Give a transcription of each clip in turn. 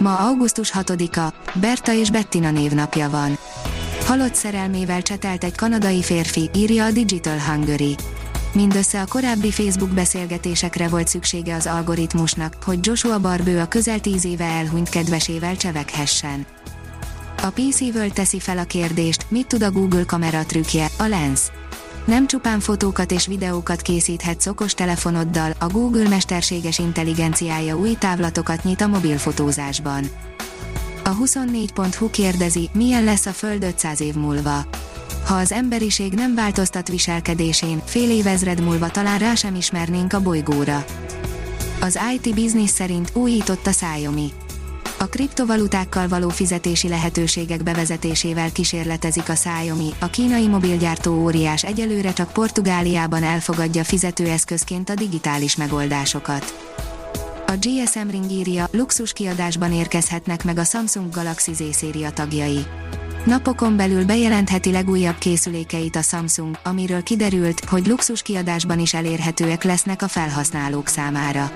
Ma augusztus 6-a, Berta és Bettina névnapja van. Halott szerelmével csetelt egy kanadai férfi, írja a Digital Hungary. Mindössze a korábbi Facebook beszélgetésekre volt szüksége az algoritmusnak, hogy Joshua Barbő a közel tíz éve elhunyt kedvesével cseveghessen. A PC World teszi fel a kérdést, mit tud a Google kamera trükkje, a Lens. Nem csupán fotókat és videókat készíthetsz okos telefonoddal, a Google mesterséges intelligenciája új távlatokat nyit a mobilfotózásban. A 24.hu kérdezi, milyen lesz a Föld 500 év múlva. Ha az emberiség nem változtat viselkedésén, fél évezred múlva talán rá sem ismernénk a bolygóra. Az IT Business szerint újított a Xiaomi a kriptovalutákkal való fizetési lehetőségek bevezetésével kísérletezik a Xiaomi, a kínai mobilgyártó óriás egyelőre csak Portugáliában elfogadja fizetőeszközként a digitális megoldásokat. A GSM Ring írja, luxus kiadásban érkezhetnek meg a Samsung Galaxy Z széria tagjai. Napokon belül bejelentheti legújabb készülékeit a Samsung, amiről kiderült, hogy luxus kiadásban is elérhetőek lesznek a felhasználók számára.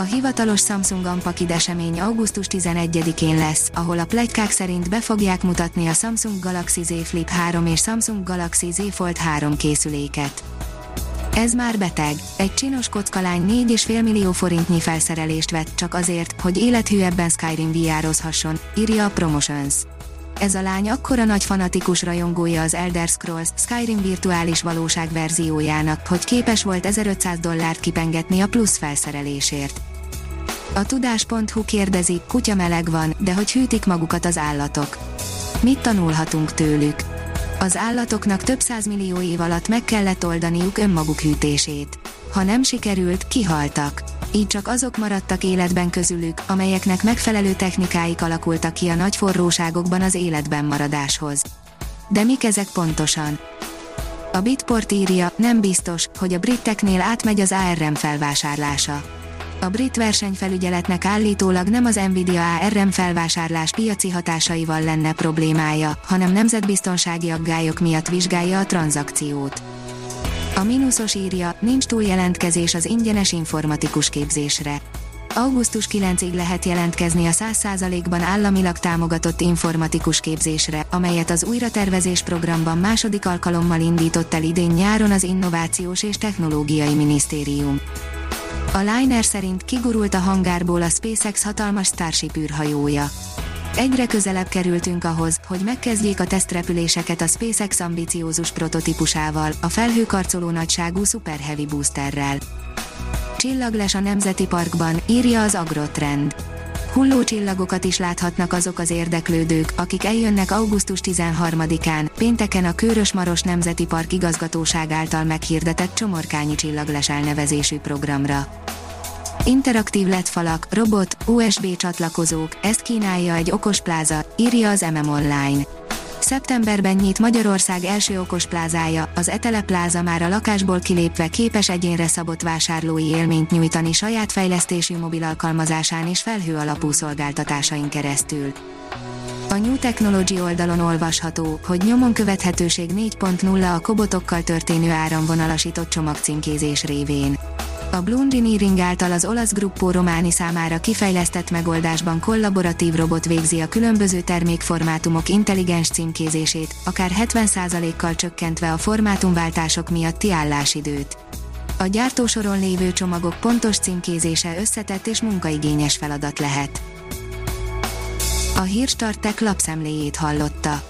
A hivatalos Samsung Unpacked esemény augusztus 11-én lesz, ahol a plegykák szerint be fogják mutatni a Samsung Galaxy Z Flip 3 és Samsung Galaxy Z Fold 3 készüléket. Ez már beteg. Egy csinos kockalány 4,5 millió forintnyi felszerelést vett csak azért, hogy élethűebben Skyrim VR-ozhasson, írja a Promotions. Ez a lány akkora nagy fanatikus rajongója az Elder Scrolls Skyrim virtuális valóság verziójának, hogy képes volt 1500 dollárt kipengetni a plusz felszerelésért. A tudás.hu kérdezi, kutya meleg van, de hogy hűtik magukat az állatok. Mit tanulhatunk tőlük? Az állatoknak több millió év alatt meg kellett oldaniuk önmaguk hűtését. Ha nem sikerült, kihaltak. Így csak azok maradtak életben közülük, amelyeknek megfelelő technikáik alakultak ki a nagy forróságokban az életben maradáshoz. De mik ezek pontosan? A Bitport írja, nem biztos, hogy a briteknél átmegy az ARM felvásárlása a brit versenyfelügyeletnek állítólag nem az Nvidia ARM felvásárlás piaci hatásaival lenne problémája, hanem nemzetbiztonsági aggályok miatt vizsgálja a tranzakciót. A mínuszos írja, nincs túl az ingyenes informatikus képzésre. Augusztus 9-ig lehet jelentkezni a 100%-ban államilag támogatott informatikus képzésre, amelyet az újratervezés programban második alkalommal indított el idén nyáron az Innovációs és Technológiai Minisztérium. A Liner szerint kigurult a hangárból a SpaceX hatalmas Starship űrhajója. Egyre közelebb kerültünk ahhoz, hogy megkezdjék a tesztrepüléseket a SpaceX ambiciózus prototípusával, a felhőkarcoló nagyságú Super Heavy boosterrel. Csillagles a Nemzeti Parkban, írja az Agrotrend. Hulló csillagokat is láthatnak azok az érdeklődők, akik eljönnek augusztus 13-án, pénteken a Körös-Maros Nemzeti Park igazgatóság által meghirdetett Csomorkányi csillagles elnevezésű programra. Interaktív LED falak, robot, USB csatlakozók, ezt kínálja egy okos pláza, írja az MM Online. Szeptemberben nyit Magyarország első okos plázája, az Etele pláza már a lakásból kilépve képes egyénre szabott vásárlói élményt nyújtani saját fejlesztésű mobil alkalmazásán és felhő alapú szolgáltatásain keresztül. A New Technology oldalon olvasható, hogy nyomon követhetőség 4.0 a kobotokkal történő áramvonalasított csomagcímkézés révén. A Blue Engineering által az olasz Gruppo Romani számára kifejlesztett megoldásban kollaboratív robot végzi a különböző termékformátumok intelligens címkézését, akár 70%-kal csökkentve a formátumváltások miatti állásidőt. A gyártósoron lévő csomagok pontos címkézése összetett és munkaigényes feladat lehet. A Hírstartek lapszemléjét hallotta.